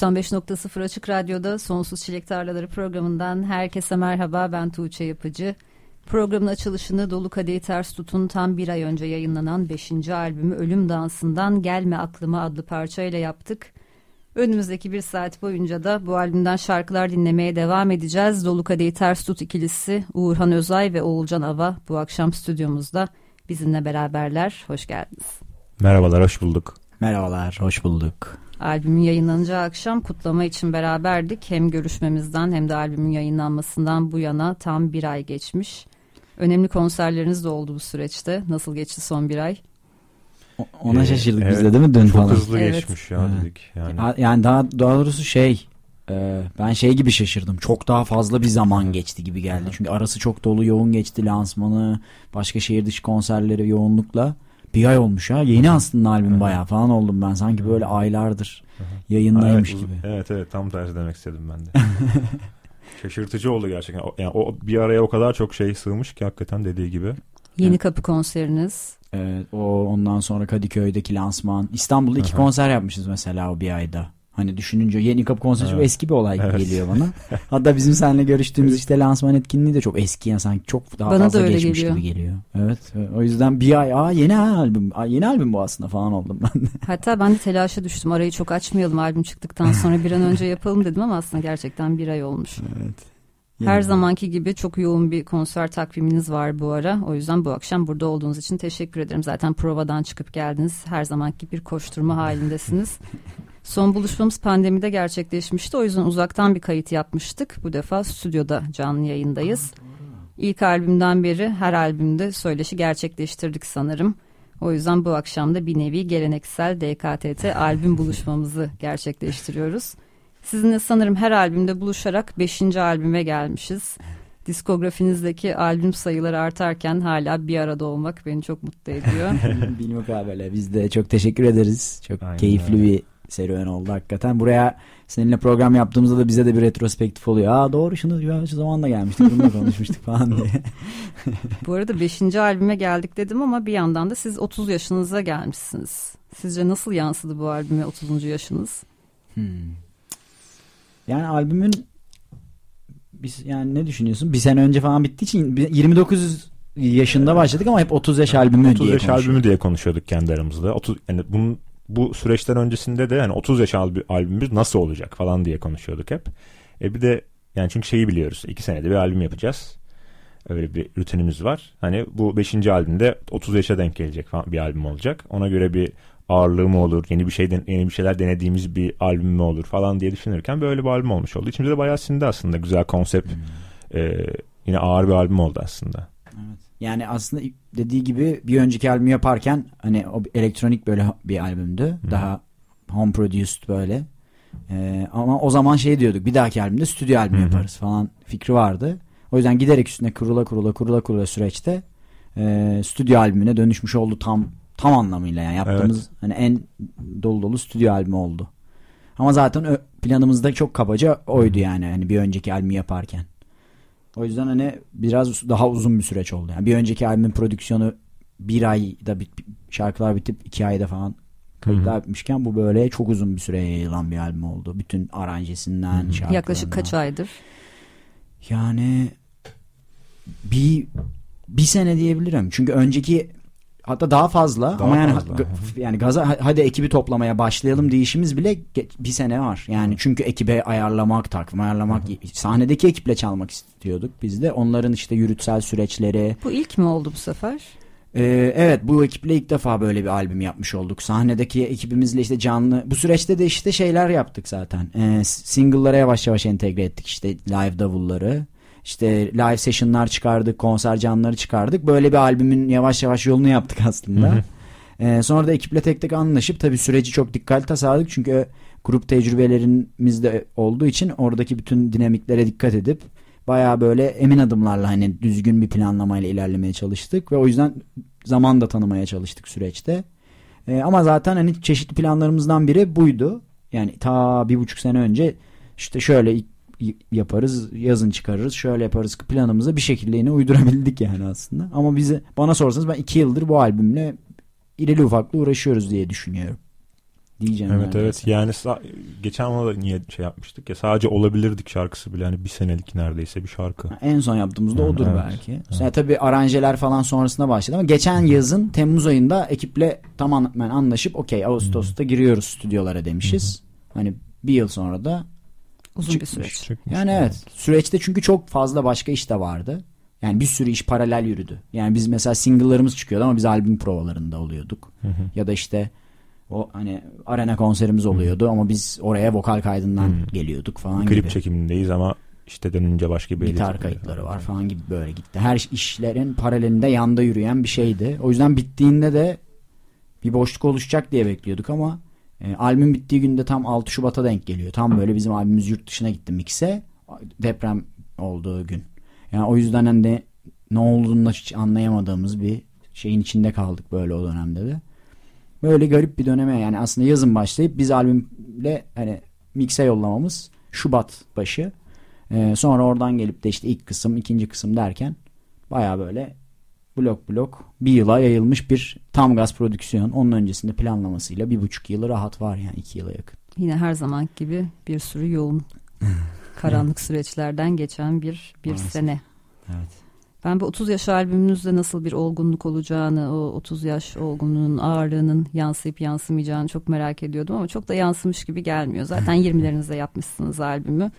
95.0 Açık Radyo'da Sonsuz Çilek Tarlaları programından herkese merhaba ben Tuğçe Yapıcı. Programın açılışını Dolu Kadehi Ters Tut'un tam bir ay önce yayınlanan 5. albümü Ölüm Dansı'ndan Gelme Aklıma adlı parçayla yaptık. Önümüzdeki bir saat boyunca da bu albümden şarkılar dinlemeye devam edeceğiz. Dolu Kadehi Ters Tut ikilisi Uğurhan Özay ve Oğulcan Ava bu akşam stüdyomuzda bizimle beraberler. Hoş geldiniz. Merhabalar, hoş bulduk. Merhabalar, hoş bulduk. Albümün yayınlanacağı akşam kutlama için beraberdik. Hem görüşmemizden hem de albümün yayınlanmasından bu yana tam bir ay geçmiş. Önemli konserleriniz de oldu bu süreçte. Nasıl geçti son bir ay? Ona ee, şaşırdık evet, biz de değil mi dün çok falan? Çok hızlı evet. geçmiş ya evet. dedik. Yani. yani daha, daha doğrusu şey e, ben şey gibi şaşırdım. Çok daha fazla bir zaman geçti gibi geldi. Çünkü arası çok dolu yoğun geçti lansmanı, başka şehir dışı konserleri yoğunlukla. Bir ay olmuş ha. Yeni aslında albüm Hı-hı. bayağı falan oldum ben. Sanki böyle aylardır Hı-hı. yayınlaymış evet, gibi. Evet evet tam tersi demek istedim ben de. Şaşırtıcı oldu gerçekten. Yani o bir araya o kadar çok şey sığmış ki hakikaten dediği gibi. Yeni evet. kapı konseriniz. Evet o ondan sonra Kadıköy'deki lansman. İstanbul'da iki konser yapmışız mesela o bir ayda. Hani düşününce yeni kapı konseri evet. çok eski bir olay evet. geliyor bana. Hatta bizim seninle görüştüğümüz işte lansman etkinliği de çok eski yani sanki çok daha bana fazla geçmiş geliyor. gibi geliyor. Evet. O yüzden bir ay aa yeni albüm. Aa, yeni albüm bu aslında falan oldum ben de. Hatta ben de telaşa düştüm. Arayı çok açmayalım albüm çıktıktan sonra bir an önce yapalım dedim ama aslında gerçekten bir ay olmuş. Evet. Her yani. zamanki gibi çok yoğun bir konser takviminiz var bu ara. O yüzden bu akşam burada olduğunuz için teşekkür ederim. Zaten provadan çıkıp geldiniz. Her zamanki bir koşturma halindesiniz. Son buluşmamız pandemide gerçekleşmişti. O yüzden uzaktan bir kayıt yapmıştık. Bu defa stüdyoda canlı yayındayız. İlk albümden beri her albümde söyleşi gerçekleştirdik sanırım. O yüzden bu akşam da bir nevi geleneksel DKTT albüm buluşmamızı gerçekleştiriyoruz. Sizinle sanırım her albümde buluşarak 5. albüme gelmişiz. Diskografinizdeki albüm sayıları artarken hala bir arada olmak beni çok mutlu ediyor. Bilmukabele biz de çok teşekkür ederiz. Çok Aynen keyifli öyle. bir serüven oldu hakikaten. Buraya seninle program yaptığımızda da bize de bir retrospektif oluyor. Aa doğru şunu ya şu zamanla gelmiştik bununla konuşmuştuk falan diye. Bu arada 5. albüme geldik dedim ama bir yandan da siz 30 yaşınıza gelmişsiniz. Sizce nasıl yansıdı bu albüme 30. yaşınız? Hmm. Yani albümün biz yani ne düşünüyorsun? Bir sene önce falan bittiği için 29 yaşında başladık ama hep 30 yaş albümü 30 diye yaş albümü diye konuşuyorduk kendi aramızda. 30 yani bunun bu süreçten öncesinde de yani 30 yaş albümümüz nasıl olacak falan diye konuşuyorduk hep. E bir de yani çünkü şeyi biliyoruz. iki senede bir albüm yapacağız. Öyle bir rutinimiz var. Hani bu 5. albümde 30 yaşa denk gelecek falan bir albüm olacak. Ona göre bir ağırlığı mı olur, yeni bir şey yeni bir şeyler denediğimiz bir albüm mü olur falan diye düşünürken böyle bir albüm olmuş oldu. İçimizde de bayağı sindi aslında. Güzel konsept. Hmm. E, yine ağır bir albüm oldu aslında. Yani aslında dediği gibi bir önceki albüm yaparken hani o elektronik böyle bir albümdü. Hmm. Daha home produced böyle. Ee, ama o zaman şey diyorduk bir dahaki albümde stüdyo albüm hmm. yaparız falan fikri vardı. O yüzden giderek üstüne kurula kurula kurula kurula süreçte e, stüdyo albümüne dönüşmüş oldu tam tam anlamıyla yani yaptığımız evet. hani en dolu dolu stüdyo albümü oldu. Ama zaten planımızda çok kabaca oydu yani hani bir önceki albümü yaparken. O yüzden hani biraz daha uzun bir süreç oldu. Yani bir önceki albümün prodüksiyonu bir ayda bit, şarkılar bitip iki ayda falan kayıtlar bitmişken bu böyle çok uzun bir süre yayılan bir albüm oldu. Bütün aranjesinden şarkılarından. Yaklaşık kaç aydır? Yani bir bir sene diyebilirim. Çünkü önceki Hatta daha fazla daha ama yani fazla. yani gaza hadi ekibi toplamaya başlayalım değişimiz bile bir sene var. Yani çünkü ekibe ayarlamak, takvim ayarlamak, sahnedeki ekiple çalmak istiyorduk biz de. Onların işte yürütsel süreçleri. Bu ilk mi oldu bu sefer? Ee, evet bu ekiple ilk defa böyle bir albüm yapmış olduk. Sahnedeki ekibimizle işte canlı. Bu süreçte de işte şeyler yaptık zaten. Ee, single'lara yavaş yavaş entegre ettik. İşte live davulları. İşte live session'lar çıkardık. Konser canlıları çıkardık. Böyle bir albümün yavaş yavaş yolunu yaptık aslında. Ee, sonra da ekiple tek tek anlaşıp tabii süreci çok dikkatli tasarladık. Çünkü grup tecrübelerimiz de olduğu için oradaki bütün dinamiklere dikkat edip baya böyle emin adımlarla hani düzgün bir planlamayla ilerlemeye çalıştık ve o yüzden zaman da tanımaya çalıştık süreçte. E, ama zaten hani çeşitli planlarımızdan biri buydu. Yani ta bir buçuk sene önce işte şöyle yaparız yazın çıkarırız şöyle yaparız planımızı bir şekilde yine uydurabildik yani aslında. Ama bize bana sorsanız ben iki yıldır bu albümle irili ufaklı uğraşıyoruz diye düşünüyorum diyeceğim. Evet evet yani geçen ona da niye şey yapmıştık ya sadece olabilirdik şarkısı bile hani bir senelik neredeyse bir şarkı. En son yaptığımızda yani, odur evet, belki. Evet. Yani tabii aranjeler falan sonrasında başladı ama geçen yazın Temmuz ayında ekiple tamamen anlaşıp okey Ağustos'ta giriyoruz stüdyolara demişiz. Hı-hı. Hani bir yıl sonra da uzun çıkmış, bir süreç. Çıkmış, yani evet. evet süreçte çünkü çok fazla başka iş de vardı. Yani bir sürü iş paralel yürüdü. Yani biz mesela single'larımız çıkıyordu ama biz albüm provalarında oluyorduk. Hı hı. Ya da işte o hani arena konserimiz oluyordu hmm. ama biz oraya vokal kaydından hmm. geliyorduk falan Klip gibi. çekimindeyiz ama işte dönünce başka bir gitar kayıtları var falan gibi böyle gitti. Her işlerin paralelinde yanda yürüyen bir şeydi. O yüzden bittiğinde de bir boşluk oluşacak diye bekliyorduk ama e, albüm bittiği günde tam 6 Şubat'a denk geliyor. Tam böyle bizim albümümüz yurt dışına gitti mikse. Deprem olduğu gün. Yani o yüzden hani de ne olduğunu hiç anlayamadığımız bir şeyin içinde kaldık böyle o dönemde de. Böyle garip bir döneme yani aslında yazın başlayıp biz albümle hani mikse yollamamız Şubat başı. Ee, sonra oradan gelip de işte ilk kısım, ikinci kısım derken baya böyle blok blok bir yıla yayılmış bir tam gaz prodüksiyon. Onun öncesinde planlamasıyla bir buçuk yılı rahat var yani iki yıla yakın. Yine her zaman gibi bir sürü yoğun karanlık süreçlerden geçen bir bir Maalesef. sene. Evet. Ben bu 30 yaş albümünüzde nasıl bir olgunluk olacağını, o 30 yaş olgunluğun ağırlığının yansıyıp yansımayacağını çok merak ediyordum ama çok da yansımış gibi gelmiyor. Zaten 20'lerinizde yapmışsınız albümü.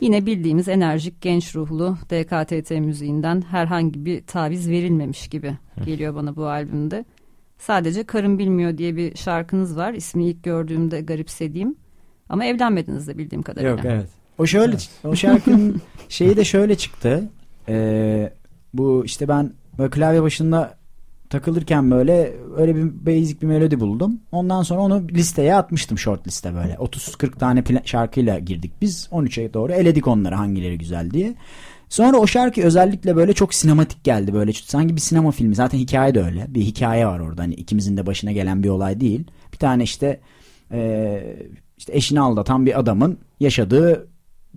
Yine bildiğimiz enerjik, genç ruhlu DKTT müziğinden herhangi bir taviz verilmemiş gibi geliyor bana bu albümde. Sadece Karın Bilmiyor diye bir şarkınız var. İsmini ilk gördüğümde garipsediğim. Ama evlenmediniz de bildiğim kadarıyla. Yok evet. O şöyle evet. o şarkının şeyi de şöyle çıktı. Ee, bu işte ben böyle klavye başında takılırken böyle öyle bir basic bir melodi buldum. Ondan sonra onu listeye atmıştım short liste böyle. 30-40 tane şarkıyla girdik biz. 13'e doğru eledik onları hangileri güzel diye. Sonra o şarkı özellikle böyle çok sinematik geldi böyle sanki bir sinema filmi. Zaten hikaye de öyle. Bir hikaye var orada hani ikimizin de başına gelen bir olay değil. Bir tane işte e, işte eşini aldatan bir adamın yaşadığı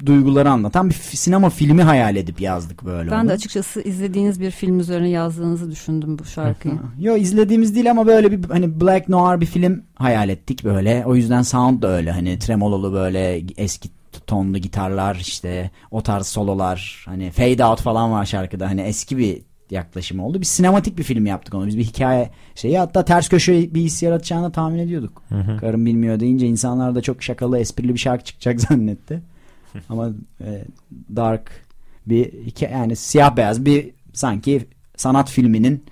duyguları anlatan bir sinema filmi hayal edip yazdık böyle. Ben onu. de açıkçası izlediğiniz bir film üzerine yazdığınızı düşündüm bu şarkıyı. Yo izlediğimiz değil ama böyle bir hani Black Noir bir film hayal ettik böyle. O yüzden sound da öyle hani tremololu böyle eski tonlu gitarlar işte o tarz sololar hani fade out falan var şarkıda hani eski bir yaklaşım oldu. Bir sinematik bir film yaptık onu. Biz bir hikaye şeyi hatta ters köşe bir his yaratacağını tahmin ediyorduk. Hı hı. Karım bilmiyor deyince insanlar da çok şakalı esprili bir şarkı çıkacak zannetti. Ama e, dark bir hikaye yani siyah beyaz bir sanki sanat filminin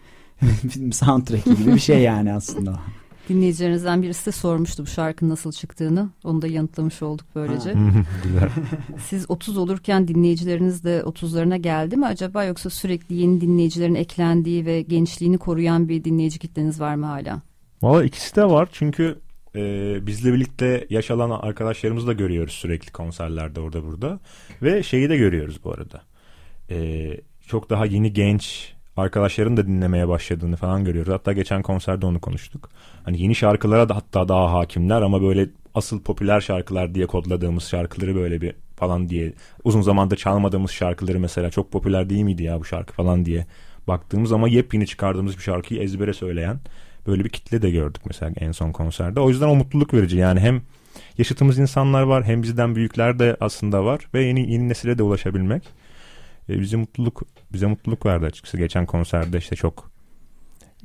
soundtrack'i gibi bir şey yani aslında. Dinleyicilerinizden birisi de sormuştu bu şarkının nasıl çıktığını. Onu da yanıtlamış olduk böylece. Siz 30 olurken dinleyicileriniz de 30'larına geldi mi acaba yoksa sürekli yeni dinleyicilerin eklendiği ve gençliğini koruyan bir dinleyici kitleniz var mı hala? Valla ikisi de var çünkü e, bizle birlikte yaş alan arkadaşlarımızı da görüyoruz sürekli konserlerde orada burada. Ve şeyi de görüyoruz bu arada. E, çok daha yeni genç arkadaşların da dinlemeye başladığını falan görüyoruz. Hatta geçen konserde onu konuştuk. Hani yeni şarkılara da hatta daha hakimler ama böyle asıl popüler şarkılar diye kodladığımız şarkıları böyle bir falan diye uzun zamanda çalmadığımız şarkıları mesela çok popüler değil miydi ya bu şarkı falan diye baktığımız ama yepyeni çıkardığımız bir şarkıyı ezbere söyleyen Böyle bir kitle de gördük mesela en son konserde. O yüzden o mutluluk verici. Yani hem yaşıtımız insanlar var hem bizden büyükler de aslında var ve yeni yeni nesile de ulaşabilmek e, bize mutluluk bize mutluluk verdi açıkçası. Geçen konserde işte çok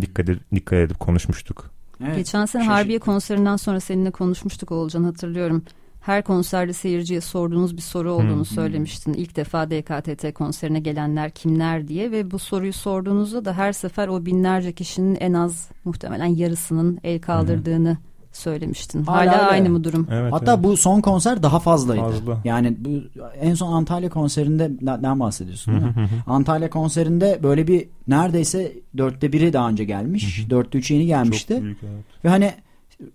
dikkat edip, dikkat edip konuşmuştuk. Evet, Geçen sene Harbiye konserinden sonra seninle konuşmuştuk Olcan hatırlıyorum. Her konserde seyirciye sorduğunuz bir soru olduğunu söylemiştin. İlk defa DKTT konserine gelenler kimler diye ve bu soruyu sorduğunuzda da her sefer o binlerce kişinin en az muhtemelen yarısının el kaldırdığını söylemiştin. Hala, Hala aynı mı durum? Evet, Hatta evet. bu son konser daha fazlaydı. Fazla. Yani bu en son Antalya konserinde ne bahsediyorsun değil mi? Antalya konserinde böyle bir neredeyse dörtte biri daha önce gelmiş. Dörtte üçü yeni gelmişti. Çok büyük, evet. Ve hani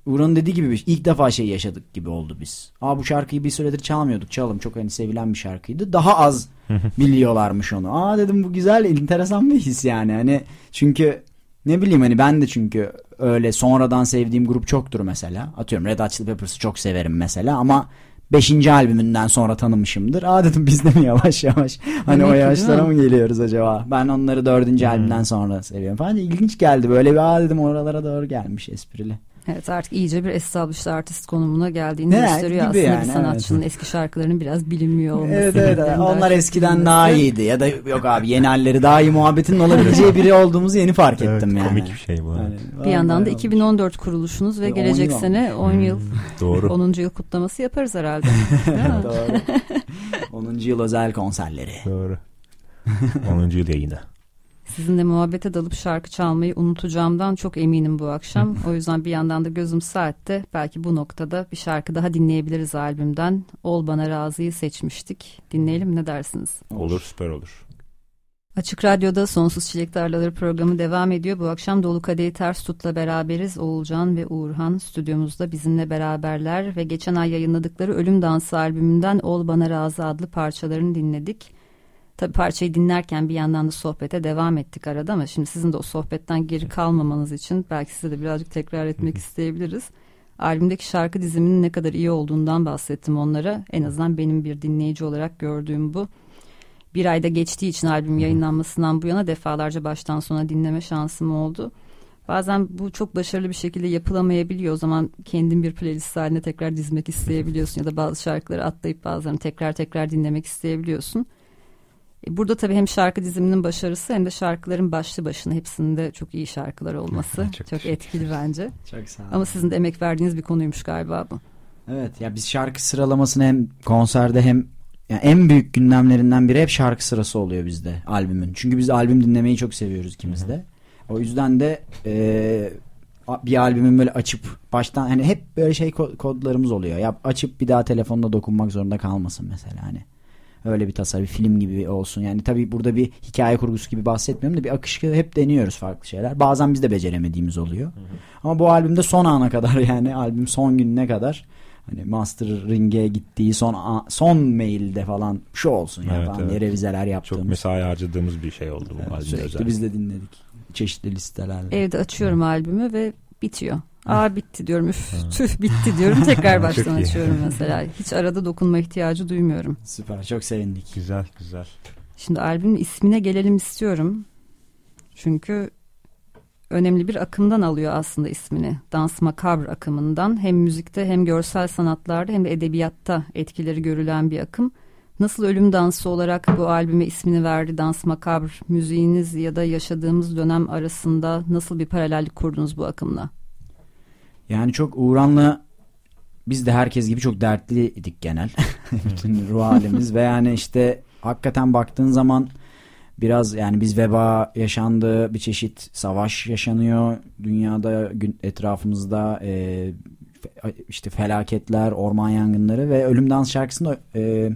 Uğur'un dediği gibi bir- ilk defa şey yaşadık gibi oldu biz. Aa bu şarkıyı bir süredir çalmıyorduk. Çalalım çok hani sevilen bir şarkıydı. Daha az biliyorlarmış onu. Aa dedim bu güzel enteresan bir his yani. Hani çünkü ne bileyim hani ben de çünkü öyle sonradan sevdiğim grup çoktur mesela. Atıyorum Red Hot Chili Peppers'ı çok severim mesela ama 5. albümünden sonra tanımışımdır. Aa dedim biz de mi yavaş yavaş hani o yaşlara mı geliyoruz acaba? Ben onları 4. albümden sonra seviyorum falan. İlginç geldi böyle bir aa dedim oralara doğru gelmiş esprili. Evet artık iyice bir established artist konumuna geldiğini Evet, gösteriyor aslında yani, bir sanatçının eski şarkılarının biraz bilinmiyor olması. Evet evet evet. Onlar eskiden daha iyiydi ya da yok abi yeni halleri daha iyi muhabbetinin olabileceği biri olduğumuzu yeni fark Evet, ettim yani. komik bir şey bu. Yani, Bir yandan da vallahi 2014 kuruluşunuz ve gelecek yıl sene 10 yıl Doğru. 10. yıl kutlaması yaparız herhalde. Değil mi? Doğru. 10. yıl özel konserleri. Doğru. 10. yıl yayını. Sizinle muhabbete dalıp şarkı çalmayı unutacağımdan çok eminim bu akşam. O yüzden bir yandan da gözüm saatte. Belki bu noktada bir şarkı daha dinleyebiliriz albümden. Ol Bana Razı'yı seçmiştik. Dinleyelim ne dersiniz? Olur süper olur. Açık Radyo'da Sonsuz Çilek Tarlaları programı devam ediyor. Bu akşam Dolu Kadehi Ters Tut'la beraberiz. Oğulcan ve Uğurhan stüdyomuzda bizimle beraberler ve geçen ay yayınladıkları Ölüm Dansı albümünden Ol Bana Razı adlı parçalarını dinledik. Tabi parçayı dinlerken bir yandan da sohbete devam ettik arada ama şimdi sizin de o sohbetten geri kalmamanız için belki size de birazcık tekrar etmek isteyebiliriz. Albümdeki şarkı diziminin ne kadar iyi olduğundan bahsettim onlara. En azından benim bir dinleyici olarak gördüğüm bu bir ayda geçtiği için albüm yayınlanmasından bu yana defalarca baştan sona dinleme şansım oldu. Bazen bu çok başarılı bir şekilde yapılamayabiliyor. O zaman kendin bir playlist haline tekrar dizmek isteyebiliyorsun ya da bazı şarkıları atlayıp bazılarını tekrar tekrar dinlemek isteyebiliyorsun. E, Burada tabii hem şarkı diziminin başarısı hem de şarkıların başlı başına hepsinde çok iyi şarkılar olması Çok çok, etkili bence. Çok sağ olun. Ama sizin de emek verdiğiniz bir konuymuş galiba bu. Evet ya biz şarkı sıralamasını hem konserde hem yani en büyük gündemlerinden biri hep şarkı sırası oluyor bizde albümün. Çünkü biz albüm dinlemeyi çok seviyoruz ikimiz de. O yüzden de e, bir albümün böyle açıp baştan hani hep böyle şey ko- kodlarımız oluyor. Ya açıp bir daha telefonda dokunmak zorunda kalmasın mesela hani. Öyle bir tasarım, bir film gibi olsun. Yani tabii burada bir hikaye kurgusu gibi bahsetmiyorum da bir akışı hep deniyoruz farklı şeyler. Bazen biz de beceremediğimiz oluyor. Ama bu albümde son ana kadar yani albüm son gününe kadar hani mastering'e gittiği son a- son mailde falan şu olsun ya Evet, falan evet. revizeler Çok yaptığımız. mesai harcadığımız bir şey oldu bu Evet, albümde sürekli özellikle. biz de dinledik. Çeşitli listelerle. Evde açıyorum albümü ve bitiyor. Aa bitti diyorum üf tüh bitti diyorum tekrar baştan açıyorum mesela. Hiç arada dokunma ihtiyacı duymuyorum. Süper çok sevindik. Güzel güzel. Şimdi albümün ismine gelelim istiyorum. Çünkü önemli bir akımdan alıyor aslında ismini. Dans Macabre akımından hem müzikte hem görsel sanatlarda hem de edebiyatta etkileri görülen bir akım. Nasıl ölüm dansı olarak bu albüme ismini verdi Dans Macabre müziğiniz ya da yaşadığımız dönem arasında nasıl bir paralellik kurdunuz bu akımla? Yani çok Uğran'la biz de herkes gibi çok dertliydik genel. Bütün ruh halimiz ve yani işte hakikaten baktığın zaman biraz yani biz veba yaşandı bir çeşit savaş yaşanıyor dünyada etrafımızda e, işte felaketler orman yangınları ve ölüm dans şarkısında e,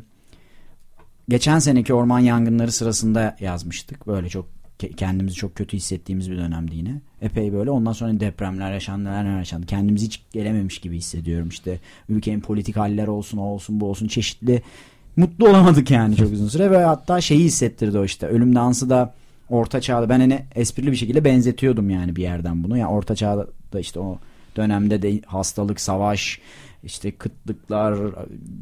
geçen seneki orman yangınları sırasında yazmıştık böyle çok kendimizi çok kötü hissettiğimiz bir dönemdi yine. Epey böyle ondan sonra depremler yaşandı neler yaşandı. Kendimizi hiç gelememiş gibi hissediyorum işte ülkenin politik haller olsun o olsun bu olsun çeşitli mutlu olamadık yani çok uzun süre ve hatta şeyi hissettirdi o işte ölüm dansı da orta çağda ben hani esprili bir şekilde benzetiyordum yani bir yerden bunu. Yani orta çağda işte o dönemde de hastalık, savaş, işte kıtlıklar,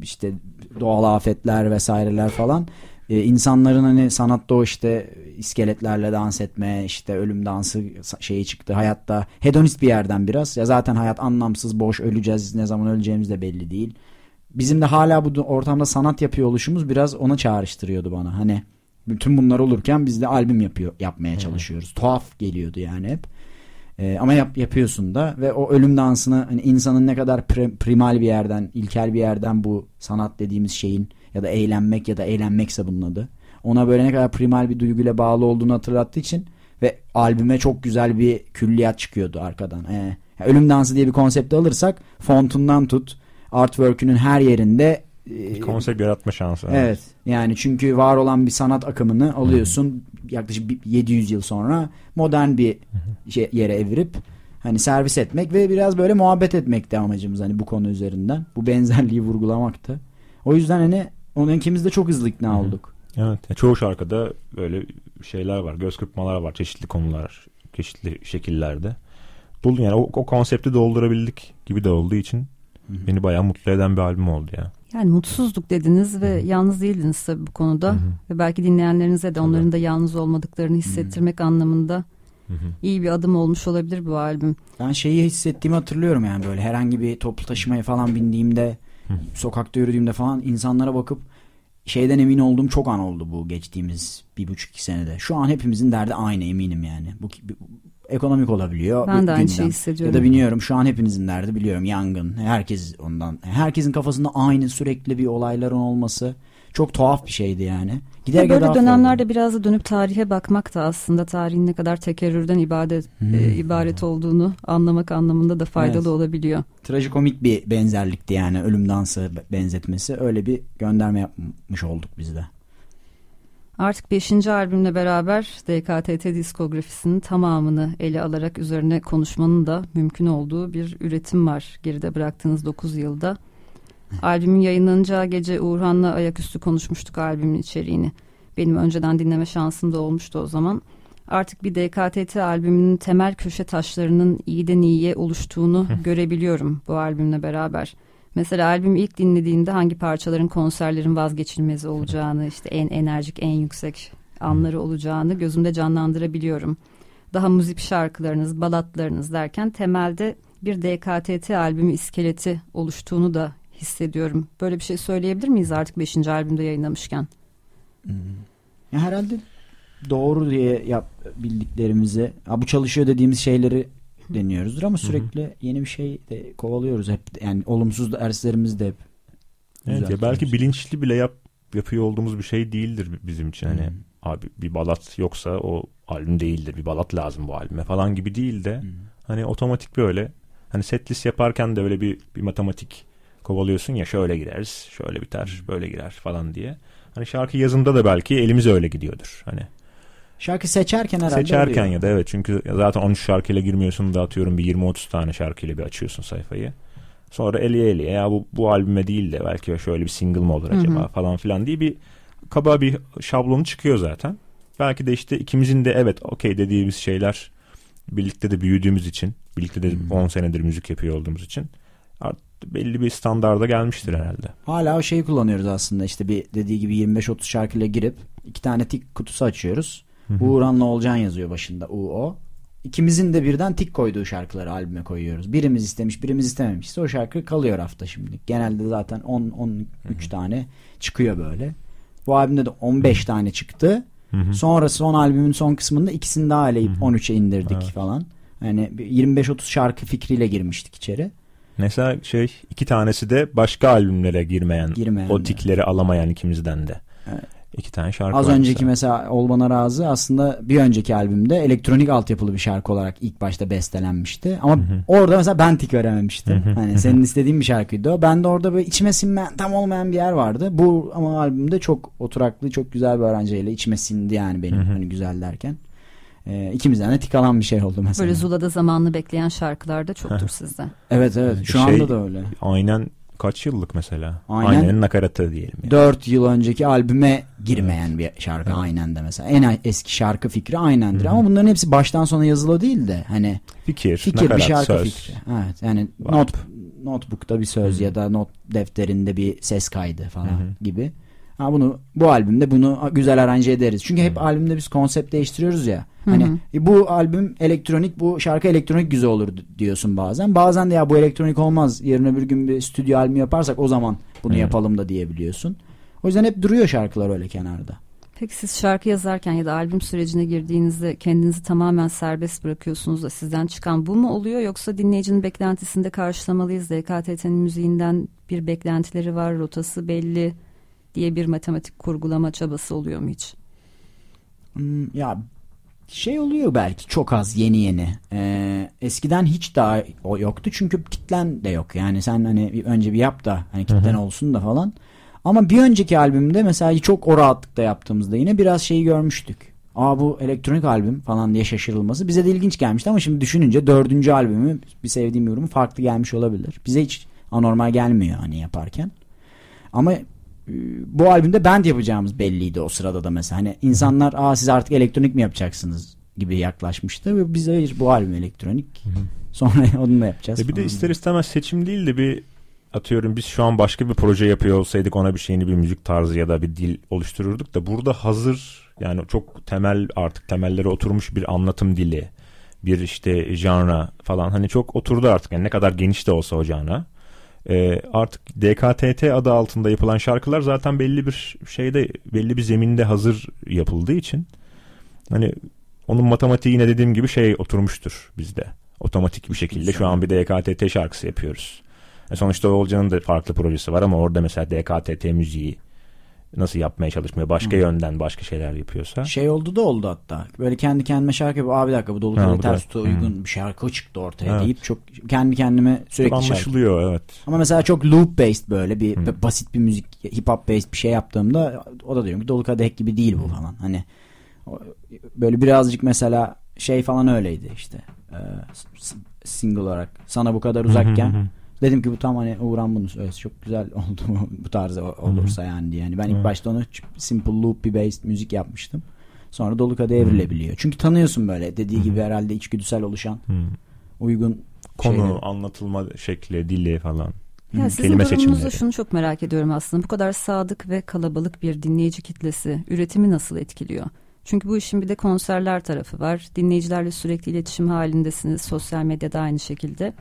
işte doğal afetler vesaireler falan. Ee, insanların hani sanatta o işte iskeletlerle dans etme, işte ölüm dansı şeyi çıktı. Hayatta hedonist bir yerden biraz. Ya zaten hayat anlamsız, boş, öleceğiz. Ne zaman öleceğimiz de belli değil. Bizim de hala bu ortamda sanat yapıyor oluşumuz biraz ona çağrıştırıyordu bana. Hani bütün bunlar olurken biz de albüm yapıyor yapmaya çalışıyoruz. Tuhaf geliyordu yani hep. E, ama yap, yapıyorsun da ve o ölüm dansını hani insanın ne kadar primal bir yerden, ilkel bir yerden bu sanat dediğimiz şeyin ya da eğlenmek ya da eğlenmekse bunun adı. Ona böyle ne kadar primal bir duyguyla bağlı olduğunu hatırlattığı için ve albüme çok güzel bir külliyat çıkıyordu arkadan. E, ölüm dansı diye bir konsepti alırsak fontundan tut artwork'ünün her yerinde bir konsept yaratma şansı. Evet. Yani çünkü var olan bir sanat akımını alıyorsun Hı. yaklaşık 700 yıl sonra modern bir şey, yere evirip hani servis etmek ve biraz böyle muhabbet etmek de amacımız hani bu konu üzerinden. Bu benzerliği vurgulamaktı. O yüzden hani onun ikimiz de çok hızlı ikna olduk. Evet. Yani çoğu şarkıda böyle şeyler var. Göz kırpmalar var. Çeşitli konular. Çeşitli şekillerde. Buldum yani o, o konsepti doldurabildik gibi de olduğu için Hı-hı. beni bayağı mutlu eden bir albüm oldu ya. Yani mutsuzduk dediniz ve Hı-hı. yalnız değildiniz tabii bu konuda. Hı-hı. Ve belki dinleyenlerinize de onların da yalnız olmadıklarını hissettirmek Hı-hı. anlamında Hı-hı. iyi bir adım olmuş olabilir bu albüm. Ben şeyi hissettiğimi hatırlıyorum yani böyle herhangi bir toplu taşımaya falan bindiğimde, Hı-hı. sokakta yürüdüğümde falan insanlara bakıp şeyden emin olduğum çok an oldu bu geçtiğimiz bir buçuk iki senede. Şu an hepimizin derdi aynı eminim yani. Bu, ekonomik olabiliyor. Ben de aynı şeyi hissediyorum. Ya da biliyorum şu an hepinizin derdi biliyorum yangın. Herkes ondan. Herkesin kafasında aynı sürekli bir olayların olması çok tuhaf bir şeydi yani. Gider böyle dönemlerde oldu. biraz da dönüp tarihe bakmak da aslında tarihin ne kadar tekerrürden ibadet hmm. e, ibaret olduğunu anlamak anlamında da faydalı evet. olabiliyor. Trajikomik bir benzerlikti yani ölüm dansı benzetmesi. Öyle bir gönderme yapmış olduk biz de. Artık 5. albümle beraber DKTT diskografisinin tamamını ele alarak üzerine konuşmanın da mümkün olduğu bir üretim var geride bıraktığınız 9 yılda. Albümün yayınlanacağı gece Uğurhan'la ayaküstü konuşmuştuk albümün içeriğini. Benim önceden dinleme şansım da olmuştu o zaman. Artık bir DKTT albümünün temel köşe taşlarının iyiden iyiye oluştuğunu görebiliyorum bu albümle beraber. Mesela albüm ilk dinlediğinde hangi parçaların konserlerin vazgeçilmezi olacağını, işte en enerjik, en yüksek anları olacağını gözümde canlandırabiliyorum. Daha müzik şarkılarınız, balatlarınız derken temelde bir DKTT albümü iskeleti oluştuğunu da hissediyorum. Böyle bir şey söyleyebilir miyiz artık 5. albümde yayınlamışken? Hmm. Ya herhalde doğru diye yap bildiklerimizi, bu çalışıyor dediğimiz şeyleri deniyoruzdur ama sürekli Hı-hı. yeni bir şey de kovalıyoruz hep. Yani olumsuz derslerimiz de hep. Evet ya belki bilinçli bile yap yapıyor olduğumuz bir şey değildir bizim için. Hani Hı-hı. abi bir balat yoksa o albüm değildir. Bir balat lazım bu albüme falan gibi değil de Hı-hı. hani otomatik böyle hani setlist yaparken de öyle bir bir matematik kovalıyorsun ya şöyle gireriz, şöyle biter, Hı-hı. böyle girer falan diye. Hani şarkı yazımda da belki elimiz öyle gidiyordur. Hani Şarkı seçerken herhalde Seçerken oluyor. ya da evet çünkü zaten 13 şarkıyla girmiyorsun da atıyorum bir 20-30 tane şarkıyla bir açıyorsun sayfayı. Sonra eliye eliye ya bu, bu albüme değil de belki şöyle bir single mı olur acaba Hı-hı. falan filan diye bir kaba bir şablonu çıkıyor zaten. Belki de işte ikimizin de evet okey dediğimiz şeyler birlikte de büyüdüğümüz için birlikte de Hı-hı. 10 senedir müzik yapıyor olduğumuz için belli bir standarda gelmiştir herhalde. Hala o şeyi kullanıyoruz aslında işte bir dediği gibi 25-30 şarkıyla girip iki tane tik kutusu açıyoruz. Uğran'la Olcan yazıyor başında UO. İkimizin de birden tik koyduğu şarkıları albüme koyuyoruz. Birimiz istemiş, birimiz istememişse o şarkı kalıyor hafta şimdi. Genelde zaten 10 13 tane çıkıyor böyle. Bu albümde de 15 tane çıktı. Sonra son albümün son kısmında ikisini daha eleyip 13'e indirdik evet. falan. Yani 25-30 şarkı fikriyle girmiştik içeri. Mesela şey iki tanesi de başka albümlere girmeyen, girmeyen o tikleri alamayan ikimizden de. Evet. İki tane şarkı Az önceki mesela. mesela Ol Bana Razı aslında bir önceki albümde elektronik altyapılı bir şarkı olarak ilk başta bestelenmişti. Ama hı hı. orada mesela ben tik verememiştim. Hı hı. Hani senin istediğin bir şarkıydı o. Ben de orada böyle içime sinmeyen tam olmayan bir yer vardı. Bu ama albümde çok oturaklı çok güzel bir öğrenciyle içime sindi yani benim hı hı. hani güzel derken. Ee, ikimizden de tik alan bir şey oldu mesela. Böyle Zula'da zamanlı bekleyen şarkılar da çoktur sizde. Evet evet şu şey, anda da öyle. Aynen kaç yıllık mesela? Aynen. Aynen nakaratı diyelim. Yani. 4 yıl önceki albüme girmeyen evet. bir şarkı evet. aynen de mesela. En eski şarkı fikri aynendir Hı-hı. ama bunların hepsi baştan sona yazılı değil de hani fikir, fikir nakarat, bir şarkı söz. fikri. Evet yani not notebook'ta bir söz Hı-hı. ya da not defterinde bir ses kaydı falan Hı-hı. gibi. Ha bunu bu albümde bunu güzel aranje ederiz. Çünkü hep albümde biz konsept değiştiriyoruz ya. Hani e, bu albüm elektronik, bu şarkı elektronik güzel olur diyorsun bazen. Bazen de ya bu elektronik olmaz. Yarın öbür gün bir stüdyo albümü yaparsak o zaman bunu Hı-hı. yapalım da diyebiliyorsun. O yüzden hep duruyor şarkılar öyle kenarda. Peki siz şarkı yazarken ya da albüm sürecine girdiğinizde kendinizi tamamen serbest bırakıyorsunuz da sizden çıkan bu mu oluyor yoksa dinleyicinin beklentisinde karşılamalıyız DKTT'nin müziğinden bir beklentileri var rotası belli diye bir matematik kurgulama çabası oluyor mu hiç? Hmm, ya şey oluyor belki çok az yeni yeni. Ee, eskiden hiç daha o yoktu çünkü kitlen de yok. Yani sen hani bir, önce bir yap da hani kitlen Hı-hı. olsun da falan. Ama bir önceki albümde mesela çok o rahatlıkta yaptığımızda yine biraz şeyi görmüştük. Aa bu elektronik albüm falan diye şaşırılması bize de ilginç gelmişti ama şimdi düşününce dördüncü albümü bir sevdiğim yorumu farklı gelmiş olabilir. Bize hiç anormal gelmiyor hani yaparken. Ama bu albümde band yapacağımız belliydi o sırada da mesela. Hani insanlar aa siz artık elektronik mi yapacaksınız gibi yaklaşmıştı ve biz hayır bu albüm elektronik. Sonra onu da yapacağız. E bir de ister istemez seçim değil de bir atıyorum biz şu an başka bir proje yapıyor olsaydık ona bir şeyini bir müzik tarzı ya da bir dil oluştururduk da burada hazır yani çok temel artık temellere oturmuş bir anlatım dili bir işte janra falan hani çok oturdu artık yani ne kadar geniş de olsa o janra ee, artık DKTT adı altında yapılan şarkılar zaten belli bir şeyde belli bir zeminde hazır yapıldığı için hani onun matematiği yine dediğim gibi şey oturmuştur bizde. Otomatik bir şekilde şu an bir DKTT şarkısı yapıyoruz. E sonuçta Oğulcan'ın da farklı projesi var ama orada mesela DKTT müziği nasıl yapmaya çalışmıyor başka Hı. yönden başka şeyler yapıyorsa. Şey oldu da oldu hatta. Böyle kendi kendime şarkı yapıp abi bir dakika bu dolu ha, ters tuta uygun bir şarkı çıktı ortaya evet. deyip çok kendi kendime sürekli çok anlaşılıyor şarkı. evet. Ama mesela çok loop based böyle bir Hı. basit bir müzik hip hop based bir şey yaptığımda o da diyorum ki dolu kadeh gibi değil bu falan. Hani böyle birazcık mesela şey falan öyleydi işte. E, single olarak sana bu kadar uzakken Dedim ki bu tam hani Uğran bunu söylesi çok güzel oldu bu tarz olursa yani diye. Yani ben ilk başta onu simple loopy based müzik yapmıştım. Sonra dolu kadeh evrilebiliyor. Çünkü tanıyorsun böyle dediği gibi herhalde içgüdüsel oluşan uygun konu şeyleri. anlatılma şekli, dili falan. Ya sizin Kelime durumunuzda şunu çok merak ediyorum aslında. Bu kadar sadık ve kalabalık bir dinleyici kitlesi üretimi nasıl etkiliyor? Çünkü bu işin bir de konserler tarafı var. Dinleyicilerle sürekli iletişim halindesiniz. Sosyal medyada aynı şekilde